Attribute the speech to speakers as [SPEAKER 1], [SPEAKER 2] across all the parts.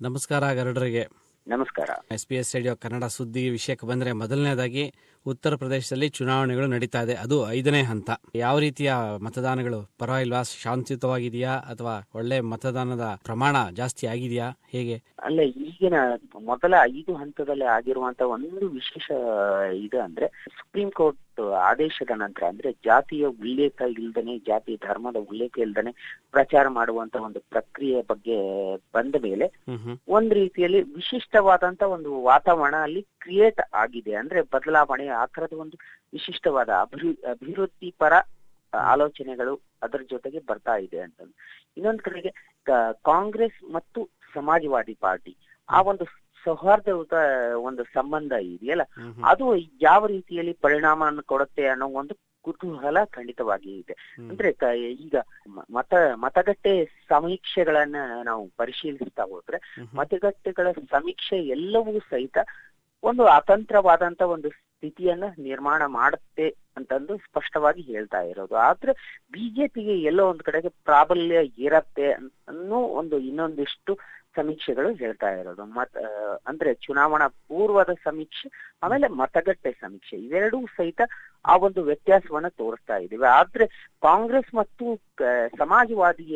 [SPEAKER 1] ನಮಸ್ಕಾರ ಗರಡರಿಗೆ
[SPEAKER 2] ನಮಸ್ಕಾರ.
[SPEAKER 1] S P S radio Kannada ಸುದ್ದಿ ವಿಷಯಕ್ಕೆ ಬಂದ್ರೆ ಮೊದಲನೇದಾಗಿ ಉತ್ತರ ಪ್ರದೇಶದಲ್ಲಿ ಚುನಾವಣೆಗಳು ನಡೀತಾ ಇದೆ. ಅದು ಐದನೇ ಹಂತ. ಯಾವ ರೀತಿಯ ಮತದಾನಗಳು? ಪರವಾಗಿಲ್ವಾ? ಶಾಂತಿಯುತವಾಗಿದೆಯಾ? ಅಥವಾ ಒಳ್ಳೆ ಮತದಾನದ ಪ್ರಮಾಣ ಜಾಸ್ತಿ ಆಗಿದೆಯಾ? ಹೇಗೆ?
[SPEAKER 2] ಅಲ್ಲ ಈಗಿನ ಮೊದಲ ಐದು ಹಂತದಲ್ಲಿ ಆಗಿರುವಂತ ಒಂದು ವಿಶೇಷ ಇದು ಅಂದ್ರೆ ಸುಪ್ರೀಂ ಕೋರ್ಟ್ ಆದೇಶದ ನಂತರ ಅಂದ್ರೆ ಜಾತಿಯ ಉಲ್ಲೇಖ ಇಲ್ದನೆ ಜಾತಿ ಧರ್ಮದ ಉಲ್ಲೇಖ ಇಲ್ದನೆ ಪ್ರಚಾರ ಮಾಡುವಂತ ಒಂದು ಪ್ರಕ್ರಿಯೆ ಬಗ್ಗೆ ಬಂದ ಮೇಲೆ ಒಂದ್ ರೀತಿಯಲ್ಲಿ ವಿಶಿಷ್ಟವಾದಂತ ಒಂದು ವಾತಾವರಣ ಅಲ್ಲಿ ಕ್ರಿಯೇಟ್ ಆಗಿದೆ. ಅಂದ್ರೆ ಬದಲಾವಣೆ ಆಕರದ ತರದ ಒಂದು ವಿಶಿಷ್ಟವಾದ ಅಭಿವೃ ಅಭಿವೃದ್ಧಿ ಪರ ಆಲೋಚನೆಗಳು ಅದರ ಜೊತೆಗೆ ಬರ್ತಾ ಇದೆ ಅಂತ ಇನ್ನೊಂದ್ ಕಡೆಗೆ ಕಾಂಗ್ರೆಸ್ ಮತ್ತು ಸಮಾಜವಾದಿ ಪಾರ್ಟಿ ಆ ಒಂದು ಸೌಹಾರ್ದಯುತ ಒಂದು ಸಂಬಂಧ ಇದೆಯಲ್ಲ. ಅದು ಯಾವ ರೀತಿಯಲ್ಲಿ ಪರಿಣಾಮವನ್ನು ಕೊಡುತ್ತೆ ಅನ್ನೋ ಒಂದು ಕುತೂಹಲ ಖಂಡಿತವಾಗಿ ಇದೆ ಅಂದ್ರೆ ಈಗ ಮತ ಮತಗಟ್ಟೆ ಸಮೀಕ್ಷೆಗಳನ್ನ ನಾವು ಪರಿಶೀಲಿಸ್ತಾ ಹೋದ್ರೆ. ಮತಗಟ್ಟೆಗಳ ಸಮೀಕ್ಷೆ ಎಲ್ಲವೂ ಸಹಿತ ಒಂದು ಅತಂತ್ರವಾದಂತ ಒಂದು ಸ್ಥಿತಿಯನ್ನ ನಿರ್ಮಾಣ ಮಾಡುತ್ತೆ ಅಂತಂದು ಸ್ಪಷ್ಟವಾಗಿ ಹೇಳ್ತಾ ಇರೋದು. ಆದ್ರೆ ಬಿಜೆಪಿಗೆ ಎಲ್ಲೋ ಒಂದ್ ಕಡೆಗೆ ಪ್ರಾಬಲ್ಯ ಇರತ್ತೆ ಅನ್ನೋ ಒಂದು ಇನ್ನೊಂದಿಷ್ಟು ಸಮೀಕ್ಷೆಗಳು ಹೇಳ್ತಾ ಇರೋದು. ಮತ್ ಅಂದ್ರೆ ಚುನಾವಣಾ ಪೂರ್ವದ ಸಮೀಕ್ಷೆ ಆಮೇಲೆ ಮತಗಟ್ಟೆ ಸಮೀಕ್ಷೆ ಇವೆರಡೂ ಸಹಿತ ಆ ಒಂದು ವ್ಯತ್ಯಾಸವನ್ನ ತೋರಿಸ್ತಾ ಇದ್ದೀವಿ. ಆದ್ರೆ ಕಾಂಗ್ರೆಸ್ ಮತ್ತು ಸಮಾಜವಾದಿ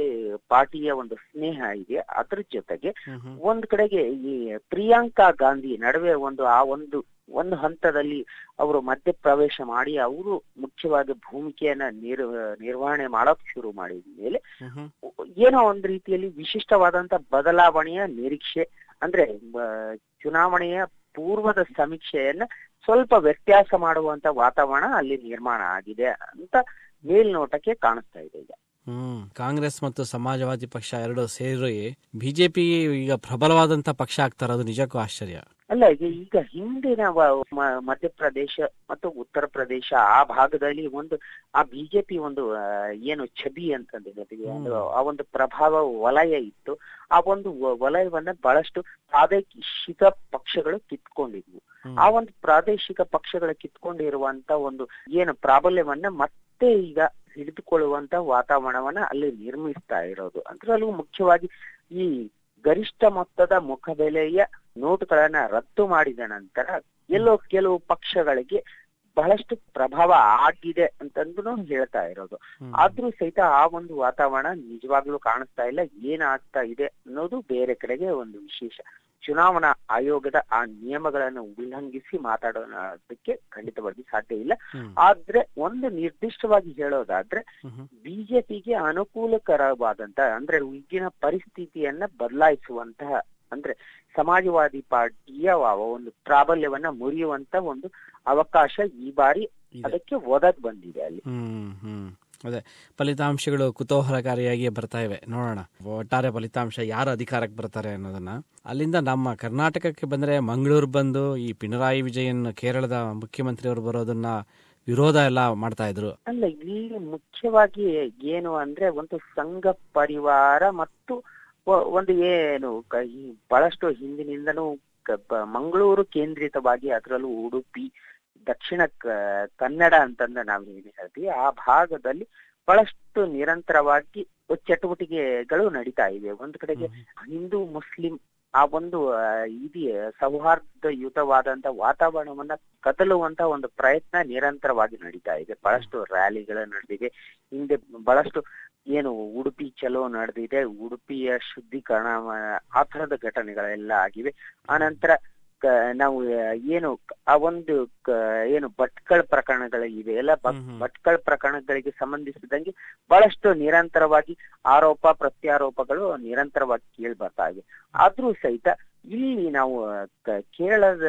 [SPEAKER 2] ಪಾರ್ಟಿಯ ಒಂದು ಸ್ನೇಹ ಇದೆ. ಅದ್ರ ಜೊತೆಗೆ. ಒಂದ್ ಕಡೆಗೆ ಈ ಪ್ರಿಯಾಂಕಾ ಗಾಂಧಿ ನಡುವೆ ಒಂದು ಆ ಒಂದು ಒಂದು ಹಂತದಲ್ಲಿ ಅವರು ಮಧ್ಯಪ್ರವೇಶ ಮಾಡಿ ಅವರು ಮುಖ್ಯವಾದ ಭೂಮಿಕೆಯನ್ನ ನಿರ್ ನಿರ್ವಹಣೆ ಮಾಡಕ್ ಶುರು ಮಾಡಿದ ಮೇಲೆ. ಏನೋ ಒಂದ್ ರೀತಿಯಲ್ಲಿ ವಿಶಿಷ್ಟವಾದಂತ ಬದಲಾವಣೆಯ ನಿರೀಕ್ಷೆ ಅಂದ್ರೆ ಚುನಾವಣೆಯ ಪೂರ್ವದ ಸಮೀಕ್ಷೆಯನ್ನ ಸ್ವಲ್ಪ ವ್ಯತ್ಯಾಸ ಮಾಡುವಂತ ವಾತಾವರಣ ಅಲ್ಲಿ ನಿರ್ಮಾಣ ಆಗಿದೆ ಅಂತ ಮೇಲ್ನೋಟಕ್ಕೆ ಕಾಣಿಸ್ತಾ ಇದೆ ಈಗ.
[SPEAKER 1] ಹ್ಮ್. ಕಾಂಗ್ರೆಸ್ ಮತ್ತು ಸಮಾಜವಾದಿ ಪಕ್ಷ ಎರಡು ಸೇರಿ ಬಿಜೆಪಿ ಈಗ ಪ್ರಬಲವಾದಂತ ಪಕ್ಷ ಆಗ್ತಾರದು ನಿಜಕ್ಕೂ ಆಶ್ಚರ್ಯ.
[SPEAKER 2] ಅಲ್ಲ ಈಗ ಹಿಂದಿನ ಮಧ್ಯಪ್ರದೇಶ ಮತ್ತು ಉತ್ತರ ಪ್ರದೇಶ ಆ ಭಾಗದಲ್ಲಿ ಒಂದು ಆ ಬಿಜೆಪಿ ಒಂದು ಏನು ಛಬಿ ಅಂತಂದ್ರೆ ಆ ಒಂದು ಪ್ರಭಾವ ವಲಯ ಇತ್ತು. ಆ ಒಂದು ವಲಯವನ್ನ ಬಹಳಷ್ಟು ಪ್ರಾದೇಶಿಕ ಪಕ್ಷಗಳು ಕಿತ್ಕೊಂಡಿದ್ವು. ಆ ಒಂದು ಪ್ರಾದೇಶಿಕ ಪಕ್ಷಗಳ ಕಿತ್ಕೊಂಡಿರುವಂತ ಒಂದು ಏನು ಪ್ರಾಬಲ್ಯವನ್ನ ಮತ್ತೆ ಈಗ ಹಿಡಿದುಕೊಳ್ಳುವಂತ ವಾತಾವರಣವನ್ನ ಅಲ್ಲಿ ನಿರ್ಮಿಸ್ತಾ ಇರೋದು. ಅದರಲ್ಲೂ ಮುಖ್ಯವಾಗಿ ಈ ಗರಿಷ್ಠ ಮೊತ್ತದ ಮುಖಬೆಲೆಯ ನೋಟುಗಳನ್ನ ರದ್ದು ಮಾಡಿದ ನಂತರ ಎಲ್ಲೋ ಕೆಲವು ಪಕ್ಷಗಳಿಗೆ ಬಹಳಷ್ಟು ಪ್ರಭಾವ ಆಗಿದೆ ಅಂತಂದು ಹೇಳ್ತಾ ಇರೋದು. ಆದ್ರೂ ಸಹಿತ ಆ ಒಂದು ವಾತಾವರಣ ನಿಜವಾಗ್ಲೂ ಕಾಣಿಸ್ತಾ ಇಲ್ಲ. ಏನಾಗ್ತಾ ಇದೆ ಅನ್ನೋದು ಬೇರೆ ಕಡೆಗೆ ಒಂದು ವಿಶೇಷ. ಚುನಾವಣಾ ಆಯೋಗದ ಆ ನಿಯಮಗಳನ್ನು ಉಲ್ಲಂಘಿಸಿ ಮಾತಾಡೋದಕ್ಕೆ ಖಂಡಿತವಾಗಿ ಸಾಧ್ಯ ಇಲ್ಲ. ಆದ್ರೆ ಒಂದು ನಿರ್ದಿಷ್ಟವಾಗಿ ಹೇಳೋದಾದ್ರೆ. ಬಿಜೆಪಿಗೆ ಅನುಕೂಲಕರವಾದಂತಹ ಅಂದ್ರೆ ಈಗಿನ ಪರಿಸ್ಥಿತಿಯನ್ನ ಬದಲಾಯಿಸುವಂತಹ ಅಂದ್ರೆ ಸಮಾಜವಾದಿ ಪಾರ್ಟಿಯ ಒಂದು ಪ್ರಾಬಲ್ಯವನ್ನ ಮುರಿಯುವಂತ ಒಂದು ಅವಕಾಶ ಈ ಬಾರಿ ಅದಕ್ಕೆ ಒದಗ್ ಬಂದಿದೆ ಅಲ್ಲಿ.
[SPEAKER 1] ಹ್ಮ್ ಹ್ಮ್. ಅದೇ ಫಲಿತಾಂಶಗಳು ಕುತೂಹಲಕಾರಿಯಾಗಿ ಬರ್ತಾ ಇವೆ. ನೋಡೋಣ. ಒಟ್ಟಾರೆ ಫಲಿತಾಂಶ ಯಾರು ಅಧಿಕಾರಕ್ಕೆ ಬರ್ತಾರೆ ಅನ್ನೋದನ್ನ. ಅಲ್ಲಿಂದ ನಮ್ಮ ಕರ್ನಾಟಕಕ್ಕೆ ಬಂದ್ರೆ ಮಂಗಳೂರು ಬಂದು ಈ ಪಿಣರಾಯಿ ವಿಜಯನ್ ಕೇರಳದ ಮುಖ್ಯಮಂತ್ರಿ ಅವರು ಬರೋದನ್ನ ವಿರೋಧ ಎಲ್ಲ ಮಾಡ್ತಾ ಇದ್ರು.
[SPEAKER 2] ಅಲ್ಲ ಇಲ್ಲಿ ಮುಖ್ಯವಾಗಿ ಏನು ಅಂದ್ರೆ ಒಂದು ಸಂಘ ಪರಿವಾರ ಮತ್ತು ಒಂದು ಏನು ಬಹಳಷ್ಟು ಹಿಂದಿನಿಂದನೂ ಮಂಗಳೂರು ಕೇಂದ್ರಿತವಾಗಿ ಅದರಲ್ಲೂ ಉಡುಪಿ ದಕ್ಷಿಣ ಕನ್ನಡ ಅಂತಂದ ನಾವು ಏನು ಹೇಳ್ತೀವಿ. ಆ ಭಾಗದಲ್ಲಿ ಬಹಳಷ್ಟು ನಿರಂತರವಾಗಿ ಚಟುವಟಿಕೆಗಳು ನಡೀತಾ ಇವೆ. ಒಂದು ಕಡೆಗೆ ಹಿಂದೂ ಮುಸ್ಲಿಂ ಆ ಒಂದು ಇದೆಯೇ ಸೌಹಾರ್ದಯುತವಾದಂತ ವಾತಾವರಣವನ್ನ ಕದಲುವಂತ ಒಂದು ಪ್ರಯತ್ನ ನಿರಂತರವಾಗಿ ನಡೀತಾ ಇದೆ. ಬಹಳಷ್ಟು ರ್ಯಾಲಿಗಳು ನಡೆದಿವೆ ಹಿಂದೆ ಬಹಳಷ್ಟು ಏನು ಉಡುಪಿ ಚಲೋ ನಡೆದಿದೆ ಉಡುಪಿಯ ಶುದ್ಧೀಕರಣ ಆ, ತರದ ಘಟನೆಗಳೆಲ್ಲ ಆಗಿವೆ. ಆನಂತರ ನಾವು ಏನು ಆ ಒಂದು ಕ- ಏನು ಭಟ್ಕಳ ಪ್ರಕರಣಗಳು ಇವೆ. ಎಲ್ಲ. ಭಟ್ಕಳ ಪ್ರಕರಣಗಳಿಗೆ ಸಂಬಂಧಿಸಿದಂಗೆ ಬಹಳಷ್ಟು ನಿರಂತರವಾಗಿ ಆರೋಪ ಪ್ರತ್ಯಾರೋಪಗಳು ನಿರಂತರವಾಗಿ ಕೇಳಿ ಬರ್ತಾ ಇವೆ. ಆದ್ರೂ ಸಹಿತ ಇಲ್ಲಿ ನಾವು ಕೇರಳದ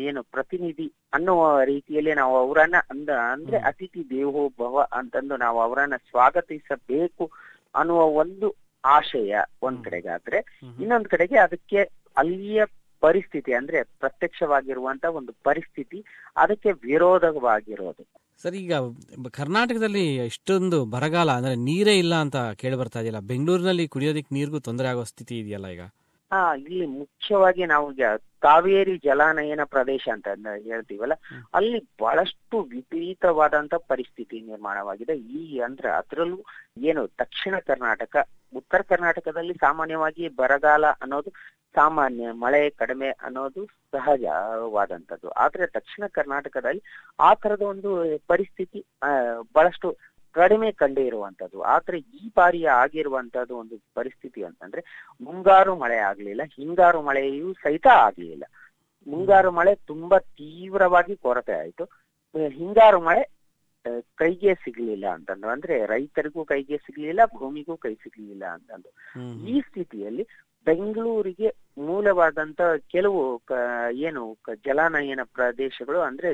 [SPEAKER 2] ಏನು ಪ್ರತಿನಿಧಿ ಅನ್ನುವ ರೀತಿಯಲ್ಲಿ ನಾವು ಅವರನ್ನ ಅಂದ ಅಂದ್ರೆ ಅತಿಥಿ ದೇವೋ ಭವ ಅಂತಂದು ನಾವು ಅವರನ್ನ ಸ್ವಾಗತಿಸಬೇಕು ಅನ್ನುವ ಒಂದು ಆಶಯ ಒಂದ್. ಕಡೆಗಾದ್ರೆ. ಇನ್ನೊಂದ್ ಕಡೆಗೆ ಅದಕ್ಕೆ ಅಲ್ಲಿಯ ಪರಿಸ್ಥಿತಿ ಅಂದ್ರೆ ಪ್ರತ್ಯಕ್ಷವಾಗಿರುವಂತ ಒಂದು ಪರಿಸ್ಥಿತಿ ಅದಕ್ಕೆ ವಿರೋಧವಾಗಿರೋದು
[SPEAKER 1] ಸರ್ ಈಗ ಕರ್ನಾಟಕದಲ್ಲಿ ಇಷ್ಟೊಂದು ಬರಗಾಲ ಅಂದ್ರೆ ನೀರೇ ಇಲ್ಲ ಅಂತ ಕೇಳಿ ಬರ್ತಾ ಇದೆಯಲ್ಲ ಬೆಂಗಳೂರಿನಲ್ಲಿ ಕುಡಿಯೋದಕ್ಕೆ ನೀರಿಗೂ ತೊಂದರೆ ಆಗೋ ಸ್ಥಿತಿ ಇದೆಯಲ್ಲ ಈಗ
[SPEAKER 2] ಹಾ ಇಲ್ಲಿ ಮುಖ್ಯವಾಗಿ ನಾವು ಕಾವೇರಿ ಜಲಾನಯನ ಪ್ರದೇಶ ಅಂತ ಹೇಳ್ತೀವಲ್ಲ ಅಲ್ಲಿ ಬಹಳಷ್ಟು ವಿಪರೀತವಾದಂತ ಪರಿಸ್ಥಿತಿ ನಿರ್ಮಾಣವಾಗಿದೆ. ಈ ಅಂದ್ರೆ ಅದರಲ್ಲೂ ಏನು ದಕ್ಷಿಣ ಕರ್ನಾಟಕ ಉತ್ತರ ಕರ್ನಾಟಕದಲ್ಲಿ ಸಾಮಾನ್ಯವಾಗಿ ಬರಗಾಲ ಅನ್ನೋದು ಸಾಮಾನ್ಯ ಮಳೆ ಕಡಿಮೆ ಅನ್ನೋದು ಸಹಜವಾದಂತದ್ದು. ಆದ್ರೆ ದಕ್ಷಿಣ ಕರ್ನಾಟಕದಲ್ಲಿ ಆ ತರದ ಒಂದು ಪರಿಸ್ಥಿತಿ ಬಹಳಷ್ಟು ಕಡಿಮೆ ಕಂಡು ಇರುವಂತದ್ದು ಆದ್ರೆ ಈ ಬಾರಿ ಆಗಿರುವಂತದ್ದು ಒಂದು ಪರಿಸ್ಥಿತಿ ಅಂತಂದ್ರೆ ಮುಂಗಾರು ಮಳೆ ಆಗ್ಲಿಲ್ಲ ಹಿಂಗಾರು ಮಳೆಯೂ ಸಹಿತ ಆಗ್ಲಿಲ್ಲ. ಮುಂಗಾರು ಮಳೆ ತುಂಬಾ ತೀವ್ರವಾಗಿ ಕೊರತೆ ಆಯ್ತು. ಹಿಂಗಾರು ಮಳೆ ಕೈಗೆ ಸಿಗ್ಲಿಲ್ಲ ಅಂತಂದು. ಅಂದ್ರೆ ರೈತರಿಗೂ ಕೈಗೆ ಸಿಗ್ಲಿಲ್ಲ ಭೂಮಿಗೂ ಕೈ ಸಿಗ್ಲಿಲ್ಲ ಅಂತಂದು. ಈ ಸ್ಥಿತಿಯಲ್ಲಿ ಬೆಂಗಳೂರಿಗೆ ಮೂಲವಾದಂತ ಕೆಲವು ಏನು ಜಲಾನಯನ ಪ್ರದೇಶಗಳು ಅಂದ್ರೆ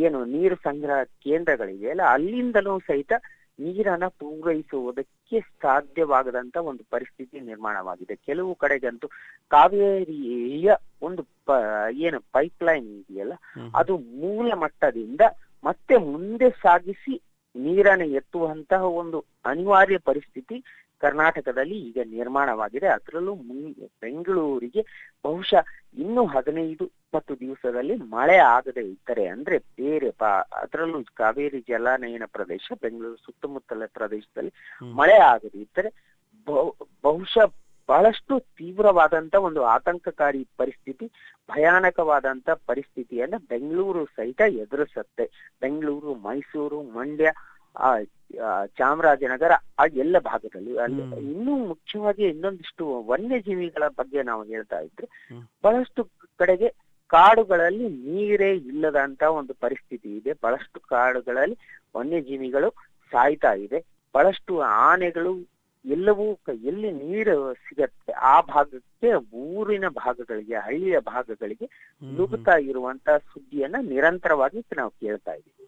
[SPEAKER 2] ಏನು ನೀರು ಸಂಗ್ರಹ ಕೇಂದ್ರಗಳಿವೆಯಲ್ಲ ಅಲ್ಲಿಂದಲೂ ಸಹಿತ ನೀರನ್ನ ಪೂರೈಸುವುದಕ್ಕೆ ಸಾಧ್ಯವಾಗದಂತ ಒಂದು ಪರಿಸ್ಥಿತಿ ನಿರ್ಮಾಣವಾಗಿದೆ. ಕೆಲವು ಕಡೆಗಂತೂ ಕಾವೇರಿಯ ಒಂದು ಏನು ಪೈಪ್ ಲೈನ್ ಇದೆಯಲ್ಲ ಅದು ಮೂಲ ಮಟ್ಟದಿಂದ ಮತ್ತೆ ಮುಂದೆ ಸಾಗಿಸಿ ನೀರನ್ನು ಎತ್ತುವಂತಹ ಒಂದು ಅನಿವಾರ್ಯ ಪರಿಸ್ಥಿತಿ ಕರ್ನಾಟಕದಲ್ಲಿ ಈಗ ನಿರ್ಮಾಣವಾಗಿದೆ. ಅದರಲ್ಲೂ ಮುಂ- ಬೆಂಗಳೂರಿಗೆ ಬಹುಶಃ ಇನ್ನು ಹದಿನೈದು ಇಪ್ಪತ್ತು ದಿವಸದಲ್ಲಿ ಮಳೆ ಆಗದೆ ಇದ್ದರೆ ಅಂದ್ರೆ ಬೇರೆ ಅದರಲ್ಲೂ ಕಾವೇರಿ ಜಲಾನಯನ ಪ್ರದೇಶ ಬೆಂಗಳೂರು ಸುತ್ತಮುತ್ತಲ ಪ್ರದೇಶದಲ್ಲಿ ಮಳೆ ಆಗದೆ ಇದ್ದರೆ ಬಹು- ಬಹುಶಃ ಬಹಳಷ್ಟು ತೀವ್ರವಾದಂತ ಒಂದು ಆತಂಕಕಾರಿ ಪರಿಸ್ಥಿತಿ ಭಯಾನಕವಾದಂತ ಪರಿಸ್ಥಿತಿಯನ್ನ ಬೆಂಗಳೂರು ಸಹಿತ ಎದುರಿಸುತ್ತೆ. ಬೆಂಗಳೂರು ಮೈಸೂರು ಮಂಡ್ಯ ಆ ಚಾಮರಾಜನಗರ ಆ ಎಲ್ಲ ಭಾಗದಲ್ಲಿ. ಅಲ್ಲಿ ಇನ್ನೂ ಮುಖ್ಯವಾಗಿ ಇನ್ನೊಂದಿಷ್ಟು ವನ್ಯಜೀವಿಗಳ ಬಗ್ಗೆ ನಾವು ಹೇಳ್ತಾ ಇದ್ರೆ ಬಹಳಷ್ಟು ಕಡೆಗೆ ಕಾಡುಗಳಲ್ಲಿ ನೀರೇ ಇಲ್ಲದಂತ ಒಂದು ಪರಿಸ್ಥಿತಿ ಇದೆ. ಬಹಳಷ್ಟು ಕಾಡುಗಳಲ್ಲಿ ವನ್ಯಜೀವಿಗಳು ಸಾಯ್ತಾ ಇದೆ. ಬಹಳಷ್ಟು ಆನೆಗಳು ಎಲ್ಲವೂ ಎಲ್ಲಿ ನೀರು ಸಿಗತ್ತೆ ಆ ಭಾಗಕ್ಕೆ ಊರಿನ ಭಾಗಗಳಿಗೆ ಹಳ್ಳಿಯ ಭಾಗಗಳಿಗೆ ನುಗ್ತಾ ಇರುವಂತ ಸುದ್ದಿಯನ್ನ ನಿರಂತರವಾಗಿ ನಾವು ಕೇಳ್ತಾ ಇದ್ದೀವಿ.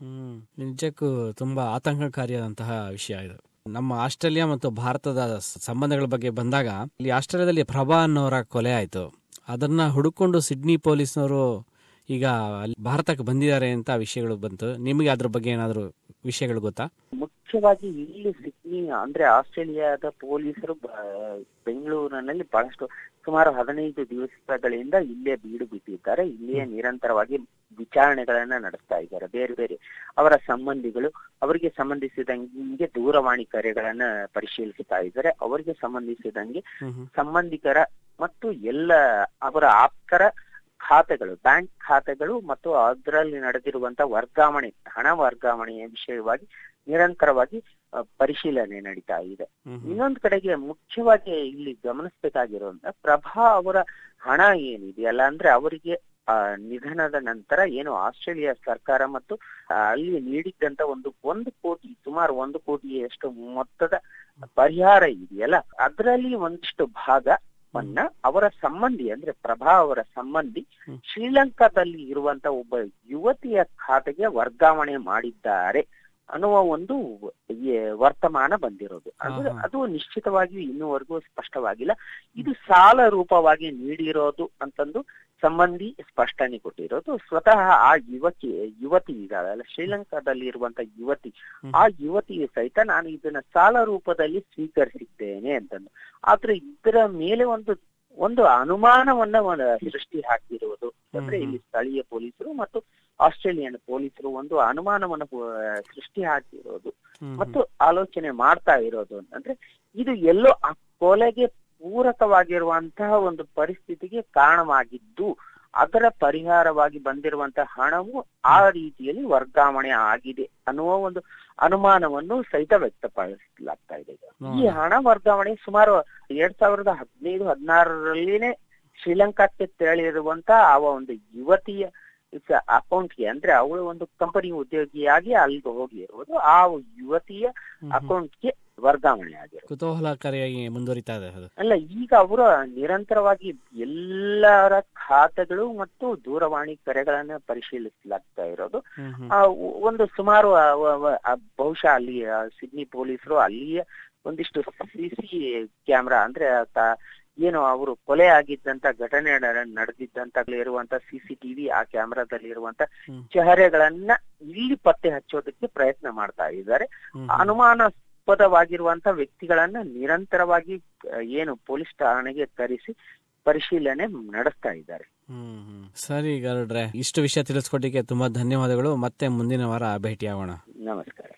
[SPEAKER 1] ನಿಜಕ್ಕೂ ತುಂಬಾ ಆತಂಕಕಾರಿಯಾದಂತಹ ವಿಷಯ ಇದು. ನಮ್ಮ ಆಸ್ಟ್ರೇಲಿಯಾ ಮತ್ತು ಭಾರತದ ಸಂಬಂಧಗಳ ಬಗ್ಗೆ ಬಂದಾಗ ಇಲ್ಲಿ ಆಸ್ಟ್ರೇಲಿಯಾದಲ್ಲಿ ಪ್ರಭಾ ಅನ್ನೋರ ಕೊಲೆ ಆಯ್ತು. ಅದನ್ನ ಹುಡುಕೊಂಡು ಸಿಡ್ನಿ ಪೊಲೀಸ್ನವರು ಈಗ ಅಲ್ಲಿ ಭಾರತಕ್ಕೆ ಬಂದಿದ್ದಾರೆ ಅಂತ ವಿಷಯಗಳು ಬಂತು. ನಿಮಗೆ ಅದ್ರ ಬಗ್ಗೆ ಏನಾದ್ರು ವಿಷಯಗಳು ಗೊತ್ತಾ?
[SPEAKER 2] ಮುಖ್ಯವಾಗಿ ಇಲ್ಲಿ ಸಿಡ್ನಿ ಅಂದ್ರೆ ಆಸ್ಟ್ರೇಲಿಯಾದ ಪೊಲೀಸರು ಬೆಂಗಳೂರಿನಲ್ಲಿ ಬಹಳಷ್ಟು ಸುಮಾರು ಹದಿನೈದು ದಿವಸಗಳಿಂದ ಇಲ್ಲೇ ಬೀಡು ಬಿಟ್ಟಿದ್ದಾರೆ. ಇಲ್ಲಿಯೇ ನಿರಂತರವಾಗಿ ವಿಚಾರಣೆಗಳನ್ನ ನಡೆಸ್ತಾ ಇದ್ದಾರೆ. ಬೇರೆ ಬೇರೆ ಅವರ ಸಂಬಂಧಿಗಳು ಅವರಿಗೆ ಸಂಬಂಧಿಸಿದಂಗೆ ದೂರವಾಣಿ ಕರೆಗಳನ್ನ ಪರಿಶೀಲಿಸುತ್ತಾ ಇದ್ದಾರೆ. ಅವರಿಗೆ ಸಂಬಂಧಿಸಿದಂಗೆ. ಸಂಬಂಧಿಕರ ಮತ್ತು ಎಲ್ಲ ಅವರ ಆಪ್ತರ ಖಾತೆಗಳು ಬ್ಯಾಂಕ್ ಖಾತೆಗಳು ಮತ್ತು ಅದರಲ್ಲಿ ನಡೆದಿರುವಂತಹ ವರ್ಗಾವಣೆ ಹಣ ವರ್ಗಾವಣೆಯ ವಿಷಯವಾಗಿ ನಿರಂತರವಾಗಿ ಪರಿಶೀಲನೆ ನಡೀತಾ ಇದೆ. ಇನ್ನೊಂದು ಕಡೆಗೆ ಮುಖ್ಯವಾಗಿ ಇಲ್ಲಿ ಗಮನಿಸಬೇಕಾಗಿರುವಂತ ಪ್ರಭಾ ಅವರ ಹಣ ಏನಿದೆಯಲ್ಲ ಅಂದ್ರೆ ಅವರಿಗೆ ಆ ನಿಧನದ ನಂತರ ಏನು ಆಸ್ಟ್ರೇಲಿಯಾ ಸರ್ಕಾರ ಮತ್ತು ಅಲ್ಲಿ ನೀಡಿದ್ದಂತ ಒಂದು ಒಂದು ಕೋಟಿ ಸುಮಾರು ಒಂದು ಕೋಟಿಯಷ್ಟು ಮೊತ್ತದ ಪರಿಹಾರ ಇದೆಯಲ್ಲ ಅದರಲ್ಲಿ ಒಂದಿಷ್ಟು ಭಾಗವನ್ನ ಅವರ ಸಂಬಂಧಿ ಅಂದ್ರೆ ಪ್ರಭಾ ಅವರ ಸಂಬಂಧಿ ಶ್ರೀಲಂಕಾದಲ್ಲಿ ಇರುವಂತ ಒಬ್ಬ ಯುವತಿಯ ಖಾತೆಗೆ ವರ್ಗಾವಣೆ ಮಾಡಿದ್ದಾರೆ. ಅನ್ನುವ ಒಂದು ವರ್ತಮಾನ ಬಂದಿರೋದು. ಅಂದ್ರೆ ಅದು ನಿಶ್ಚಿತವಾಗಿಯೂ ಇನ್ನುವರೆಗೂ ಸ್ಪಷ್ಟವಾಗಿಲ್ಲ. ಇದು ಸಾಲ ರೂಪವಾಗಿ ನೀಡಿರೋದು ಅಂತಂದು ಸಂಬಂಧಿ ಸ್ಪಷ್ಟನೆ ಕೊಟ್ಟಿರೋದು. ಸ್ವತಃ ಆ ಯುವತಿ ಯುವತಿ ಇದ್ದಾಳಲ್ಲ ಶ್ರೀಲಂಕಾದಲ್ಲಿ ಇರುವಂತ ಯುವತಿ ಆ ಯುವತಿಯು ಸಹಿತ ನಾನು ಇದನ್ನ ಸಾಲ ರೂಪದಲ್ಲಿ ಸ್ವೀಕರಿಸಿದ್ದೇನೆ ಅಂತಂದು. ಆದ್ರೆ ಇದರ ಮೇಲೆ ಒಂದು ಒಂದು ಅನುಮಾನವನ್ನ ಸೃಷ್ಟಿ ಹಾಕಿರುವುದು ಅಂದ್ರೆ ಇಲ್ಲಿ ಸ್ಥಳೀಯ ಪೊಲೀಸರು ಮತ್ತು ಆಸ್ಟ್ರೇಲಿಯನ್ ಪೊಲೀಸರು ಒಂದು ಅನುಮಾನವನ್ನು ಸೃಷ್ಟಿ ಹಾಕಿರೋದು. ಮತ್ತು ಆಲೋಚನೆ ಮಾಡ್ತಾ ಇರೋದು ಅಂದ್ರೆ ಇದು ಎಲ್ಲೋ ಆ ಕೊಲೆಗೆ ಪೂರಕವಾಗಿರುವಂತಹ ಒಂದು ಪರಿಸ್ಥಿತಿಗೆ ಕಾರಣವಾಗಿದ್ದು ಅದರ ಪರಿಹಾರವಾಗಿ ಬಂದಿರುವಂತಹ ಹಣವು ಆ ರೀತಿಯಲ್ಲಿ ವರ್ಗಾವಣೆ ಆಗಿದೆ ಅನ್ನುವ ಒಂದು ಅನುಮಾನವನ್ನು ಸಹಿತ ವ್ಯಕ್ತಪಡಿಸಲಾಗ್ತಾ ಇದೆ. ಈ ಹಣ ವರ್ಗಾವಣೆ ಸುಮಾರು ಎರಡ್ ಸಾವಿರದ ಹದಿನೈದು ಹದಿನಾರರಲ್ಲಿನೇ ಶ್ರೀಲಂಕಾಕ್ಕೆ ತೆರಳಿರುವಂತ ಆ ಒಂದು ಯುವತಿಯ ಅಕೌಂಟ್ಗೆ ಅಂದ್ರೆ ಅವಳು ಒಂದು ಕಂಪನಿ ಉದ್ಯೋಗಿಯಾಗಿ ಅಲ್ಲಿಗೆ ಹೋಗಿರುವುದು ಆ ಯುವತಿಯ. ಅಕೌಂಟ್ಗೆ ವರ್ಗಾವಣೆ ಆಗಿರೋದು.
[SPEAKER 1] ಕುತೂಹಲಕಾರಿಯಾಗಿ ಮುಂದುವರಿತಾ ಇದೆ
[SPEAKER 2] ಅಲ್ಲ ಈಗ ಅವರು ನಿರಂತರವಾಗಿ ಎಲ್ಲರ ಖಾತೆಗಳು ಮತ್ತು ದೂರವಾಣಿ ಕರೆಗಳನ್ನ ಪರಿಶೀಲಿಸಲಾಗ್ತಾ ಇರೋದು. ಒಂದು ಸುಮಾರು ಬಹುಶಃ ಅಲ್ಲಿ ಸಿಡ್ನಿ ಪೊಲೀಸರು ಅಲ್ಲಿಯ ಒಂದಿಷ್ಟು ಸಿ ಕ್ಯಾಮ್ರಾ ಅಂದ್ರೆ ಏನು ಅವರು ಕೊಲೆ ಆಗಿದ್ದಂತ ಘಟನೆ ನಡೆದಿದ್ದಂತ ಇರುವಂತ ಸಿಸಿಟಿವಿ ಆ ಕ್ಯಾಮ್ರಾದಲ್ಲಿ ಇರುವಂತ ಚಹರೆಗಳನ್ನ ಇಲ್ಲಿ ಪತ್ತೆ ಹಚ್ಚೋದಕ್ಕೆ ಪ್ರಯತ್ನ ಮಾಡ್ತಾ ಇದ್ದಾರೆ. ಅನುಮಾನಾಸ್ಪದವಾಗಿರುವಂತ ವ್ಯಕ್ತಿಗಳನ್ನ ನಿರಂತರವಾಗಿ ಏನು ಪೊಲೀಸ್ ಠಾಣೆಗೆ ಕರೆಸಿ ಪರಿಶೀಲನೆ ನಡೆಸ್ತಾ ಇದ್ದಾರೆ.
[SPEAKER 1] ಹ್ಮ್ ಹ್ಮ್. ಸರಿ ಗರುಡ್ರೆ ಇಷ್ಟು ವಿಷಯ ತಿಳಿಸ್ಕೊಟ್ಟಿಗೆ ತುಂಬಾ ಧನ್ಯವಾದಗಳು. ಮತ್ತೆ ಮುಂದಿನ ವಾರ ಭೇಟಿಯಾಗೋಣ.
[SPEAKER 2] ನಮಸ್ಕಾರ.